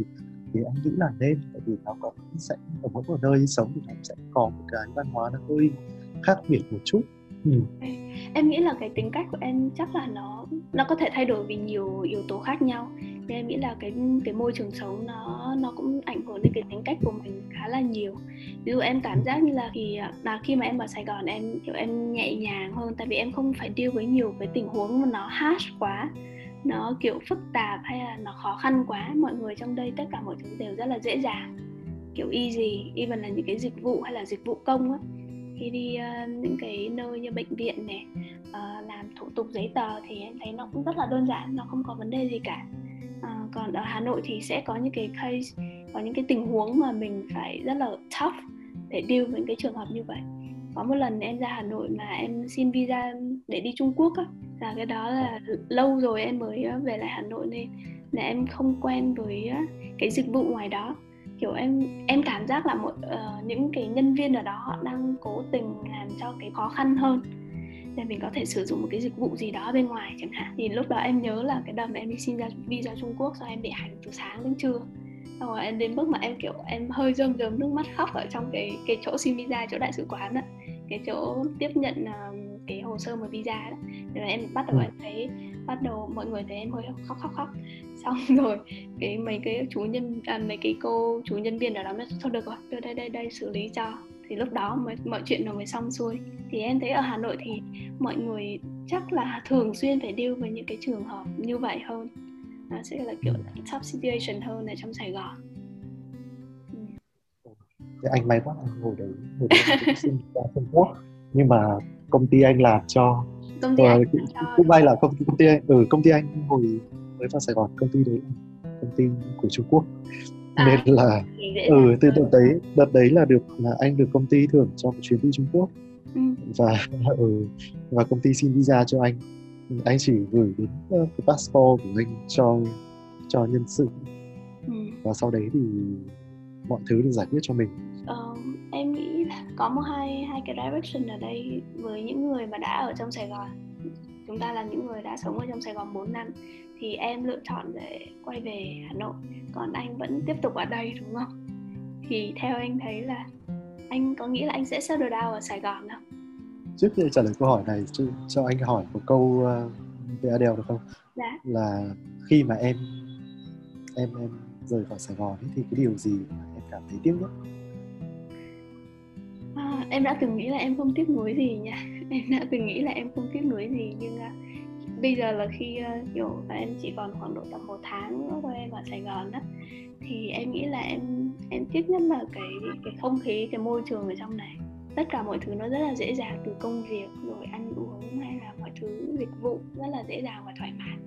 thì anh nghĩ là nên tại vì nó có sẽ ở mỗi một nơi sống thì nó sẽ có một cái văn hóa nó hơi khác biệt một chút ừ. em nghĩ là cái tính cách của em chắc là nó nó có thể thay đổi vì nhiều yếu tố khác nhau thì em nghĩ là cái cái môi trường sống nó nó cũng ảnh hưởng đến cái tính cách của mình khá là nhiều. Ví dụ em cảm giác như là thì à, là khi mà em ở Sài Gòn em kiểu em nhẹ nhàng hơn tại vì em không phải deal với nhiều cái tình huống mà nó harsh quá nó kiểu phức tạp hay là nó khó khăn quá. Mọi người trong đây tất cả mọi thứ đều rất là dễ dàng kiểu easy even là những cái dịch vụ hay là dịch vụ công á. Khi đi uh, những cái nơi như bệnh viện này uh, làm thủ tục giấy tờ thì em thấy nó cũng rất là đơn giản nó không có vấn đề gì cả. uh, còn ở Hà Nội thì sẽ có những cái case có những cái tình huống mà mình phải rất là tough để deal với những cái trường hợp như vậy. Có một lần em ra Hà Nội mà em xin visa để đi Trung Quốc á là cái đó là lâu rồi em mới ờ, về lại Hà Nội nên là em không quen với ờ, cái dịch vụ ngoài đó. Kiểu em em cảm giác là một uh, những cái nhân viên ở đó họ đang cố tình làm cho cái khó khăn hơn để mình có thể sử dụng một cái dịch vụ gì đó bên ngoài chẳng hạn. Thì lúc đó em nhớ là cái mà em đi xin ra visa Trung Quốc sau em bị hành từ sáng đến trưa. Xong rồi em đến mức mà em kiểu em hơi rơm rớm nước mắt khóc ở trong cái cái chỗ xin visa chỗ đại sứ quán á. Cái chỗ tiếp nhận cái hồ sơ mà visa đó rồi em bắt đầu ừ. em thấy bắt đầu mọi người thấy em hơi khóc khóc khóc. Xong rồi cái mấy cái chú nhân à, mấy cái cô chú nhân viên ở đó mới thôi được rồi đưa đây đây đây xử lý cho thì lúc đó mới mọi chuyện nó mới xong xuôi. Thì em thấy ở Hà Nội thì mọi người chắc là thường xuyên phải deal với những cái trường hợp như vậy hơn. Nó sẽ là kiểu là tough situation hơn ở trong Sài Gòn. Thì anh may quá anh hồi đấy hồi đấy cũng xin ra Trung Quốc. Nhưng mà công ty anh làm cho công ty anh cũng, cũng may là công, công ty anh ừ, công ty anh hồi mới vào Sài Gòn công ty đấy công ty của Trung Quốc nên là ừ từ đợt đấy đợt đấy là được là anh được công ty thưởng cho một chuyến đi Trung Quốc. Ừ. và ừ, và công ty xin visa cho anh. Anh chỉ gửi đến uh, cái passport của anh cho cho nhân sự. Ừ. và sau đấy thì mọi thứ được giải quyết cho mình. Uh, em nghĩ là có một hai hai cái direction ở đây với những người mà đã ở trong Sài Gòn chúng ta là những người đã sống ở trong Sài Gòn 4 năm thì em lựa chọn để quay về Hà Nội. Còn anh vẫn tiếp tục ở đây đúng không? Thì theo anh thấy là anh có nghĩ là anh sẽ settle down ở Sài Gòn không? Trước khi trả lời câu hỏi này cho, cho anh hỏi một câu uh, về Adele được không? Dạ. là khi mà em em em rời khỏi Sài Gòn ấy, thì cái điều gì mà em cảm thấy tiếc nhất? À, em đã từng nghĩ là em không tiếc nuối gì nha em đã từng nghĩ là em không tiếc nuối gì nhưng uh, bây giờ là khi uh, kiểu em chỉ còn khoảng độ tầm một tháng nữa thôi em ở Sài Gòn á thì em nghĩ là em em tiếc nhất là cái cái không khí cái môi trường ở trong này. Tất cả mọi thứ nó rất là dễ dàng từ công việc rồi ăn uống hay là mọi thứ dịch vụ rất là dễ dàng và thoải mái.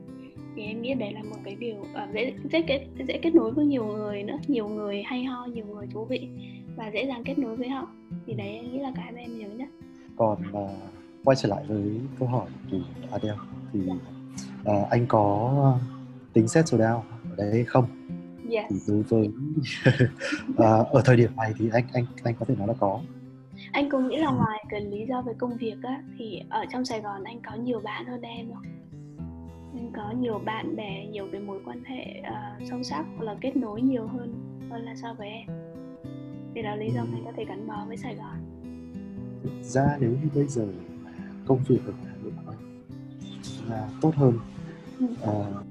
Thì em nghĩ đấy là một cái điều uh, dễ dễ kết dễ kết nối với nhiều người nữa nhiều người hay ho nhiều người thú vị và dễ dàng kết nối với họ. Thì đấy em nghĩ là cái mà em nhớ nhất. Còn uh, quay trở lại với câu hỏi của Adele thì uh, anh có tính set down ở đấy không? Yes. thì đối với uh, ở thời điểm này thì anh anh anh có thể nói là có. Anh cũng nghĩ là ngoài cái lý do về công việc á thì ở trong Sài Gòn anh có nhiều bạn hơn em không? Anh có nhiều bạn bè nhiều cái mối quan hệ uh, sâu sắc hoặc là kết nối nhiều hơn hơn là so với em. Thì đó lý do anh có thể gắn bó với Sài Gòn. Thực ra nếu như bây giờ công việc ở Hà Nội là tốt hơn. Ừ. uh,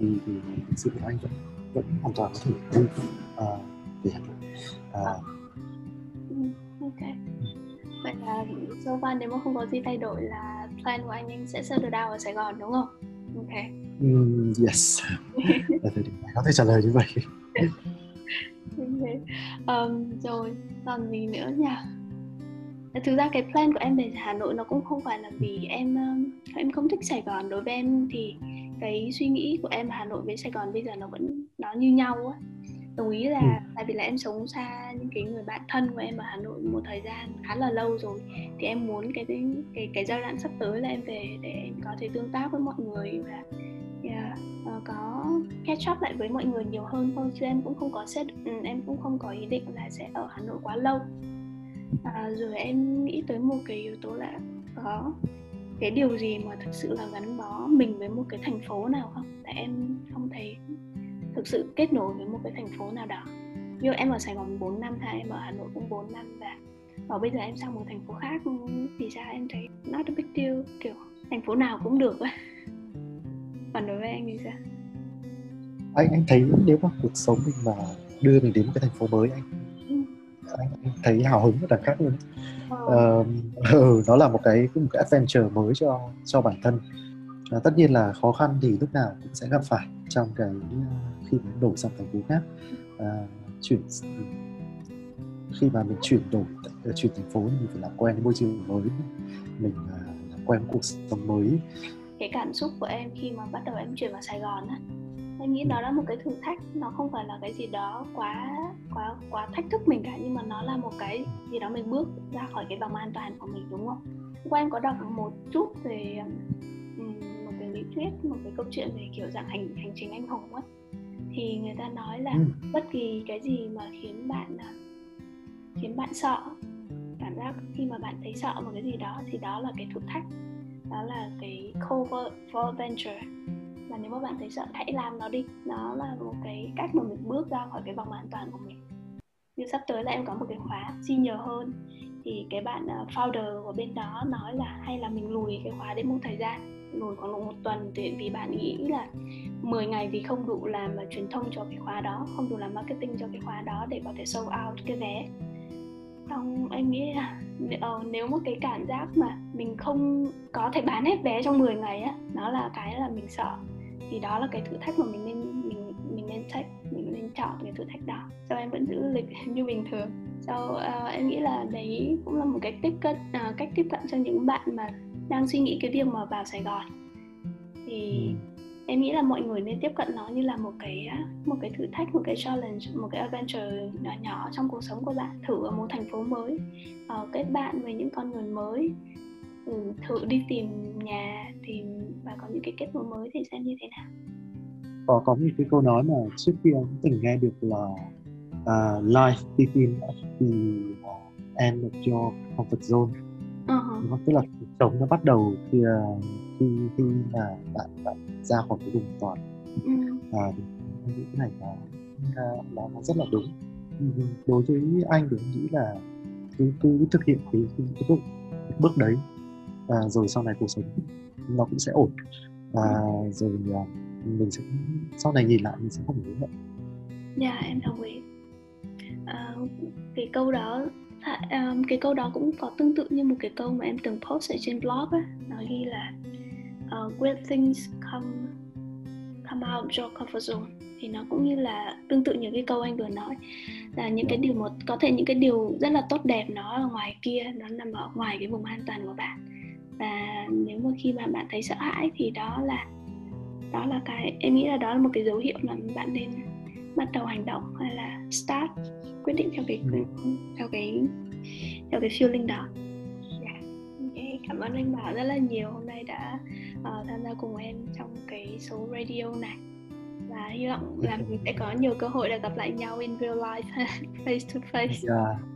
thì thì sự của anh vẫn vẫn hoàn toàn có thể đi uh, về Hà Nội. Uh, ok. Vậy là so far nếu mà không có gì thay đổi là plan của anh anh sẽ settle down ở Sài Gòn đúng không? Ok. Um, yes. Ở thời điểm này có thể trả lời như vậy. Okay. um, rồi còn gì nữa nhỉ thực ra cái plan của em về Hà Nội nó cũng không phải là vì em em không thích Sài Gòn. Đối với em thì cái suy nghĩ của em Hà Nội với Sài Gòn bây giờ nó vẫn nó như nhau á. Đồng ý là ừ. tại vì là em sống xa những cái người bạn thân của em ở Hà Nội một thời gian khá là lâu rồi thì em muốn cái cái cái, cái giai đoạn sắp tới là em về để em có thể tương tác với mọi người và yeah, uh, có catch up lại với mọi người nhiều hơn thôi chứ em cũng không có set ừ, em cũng không có ý định là sẽ ở Hà Nội quá lâu à, rồi em nghĩ tới một cái yếu tố là có cái điều gì mà thực sự là gắn bó mình với một cái thành phố nào không? Tại em không thấy thực sự kết nối với một cái thành phố nào đó. Như em ở Sài Gòn 4 năm hay em ở Hà Nội cũng 4 năm và và bây giờ em sang một thành phố khác thì sao? Em thấy not a big deal kiểu thành phố nào cũng được á. Còn đối với anh thì sao? Anh anh thấy nếu mà cuộc sống mình mà đưa mình đến một cái thành phố mới anh anh, thấy hào hứng và đẳng khác luôn ờ. uh, nó là một cái một cái adventure mới cho cho bản thân. À, tất nhiên là khó khăn thì lúc nào cũng sẽ gặp phải trong cái khi mà đổi sang thành phố khác. À, chuyển khi mà mình chuyển đổi chuyển thành phố thì mình phải làm quen với môi trường mới. Mình à, làm quen cuộc sống mới. Cái cảm xúc của em khi mà bắt đầu em chuyển vào Sài Gòn á em nghĩ đó là một cái thử thách nó không phải là cái gì đó quá quá quá thách thức mình cả nhưng mà nó là một cái gì đó mình bước ra khỏi cái vòng an toàn của mình đúng không? Qua em có đọc một chút về một cái lý thuyết một cái câu chuyện về kiểu dạng hành hành trình anh hùng á thì người ta nói là ừ. bất kỳ cái gì mà khiến bạn à, khiến bạn sợ cảm giác khi mà bạn thấy sợ một cái gì đó thì đó là cái thử thách. Đó là cái cover for adventure và nếu mà bạn thấy sợ, hãy làm nó đi. Nó là một cái cách mà mình bước ra khỏi cái vòng an toàn của mình. Như sắp tới là em có một cái khóa senior hơn. Thì cái bạn ờ, founder của bên đó nói là hay là mình lùi cái khóa đến một thời gian. Lùi khoảng độ một tuần thì, vì bạn nghĩ là 10 ngày thì không đủ làm mà truyền thông cho cái khóa đó, không đủ làm marketing cho cái khóa đó để có thể sold out cái vé. Xong em nghĩ là ờ, nếu một cái cảm giác mà mình không có thể bán hết vé trong 10 ngày á, nó là cái là mình sợ thì đó là cái thử thách mà mình nên mình mình nên take mình nên chọn cái thử thách đó. Sau em vẫn giữ lịch như bình thường. Sau uh, em nghĩ là đấy cũng là một cái tiếp cận uh, cách tiếp cận cho những bạn mà đang suy nghĩ cái việc mà vào Sài Gòn. Thì ừ. em nghĩ là mọi người nên tiếp cận nó như là một cái một cái thử thách một cái challenge một cái adventure nhỏ nhỏ trong cuộc sống của bạn. Thử ở một thành phố mới uh, kết bạn với những con người mới ừ, thử đi tìm nhà tìm và có những cái kết nối mới thì xem như thế nào. Có có một cái câu nói mà trước khi anh từng nghe được là uh, life at the end of your comfort zone. Uh-huh. tức là cuộc sống nó bắt đầu khi uh, khi khi mà bạn bạn ra khỏi cái vùng toàn ừ. à, cái này nó nó, nó rất là đúng. Đối với anh thì anh nghĩ là cứ cứ thực hiện cái, cái, cái, bước, cái bước đấy và rồi sau này cuộc sống nó cũng sẽ ổn và rồi à, mình sẽ sau này nhìn lại mình sẽ không hối hận. Dạ em đồng ý. À, cái câu đó um, cái câu đó cũng có tương tự như một cái câu mà em từng post ở trên blog á nó ghi là uh, great things come come out of your comfort zone thì nó cũng như là tương tự như cái câu anh vừa nói là những cái điều một có thể những cái điều rất là tốt đẹp nó ở ngoài kia nó nằm ở ngoài cái vùng an toàn của bạn và nếu mà khi mà bạn thấy sợ hãi thì đó là đó là cái em nghĩ là đó là một cái dấu hiệu là bạn nên bắt đầu hành động hay là start quyết định theo cái ừ. theo cái theo cái feeling đó yeah. okay. cảm ơn anh bảo rất là nhiều hôm nay đã uh, tham gia cùng em trong cái số radio này và hy vọng là mình sẽ có nhiều cơ hội để gặp lại nhau in real life face to face yeah.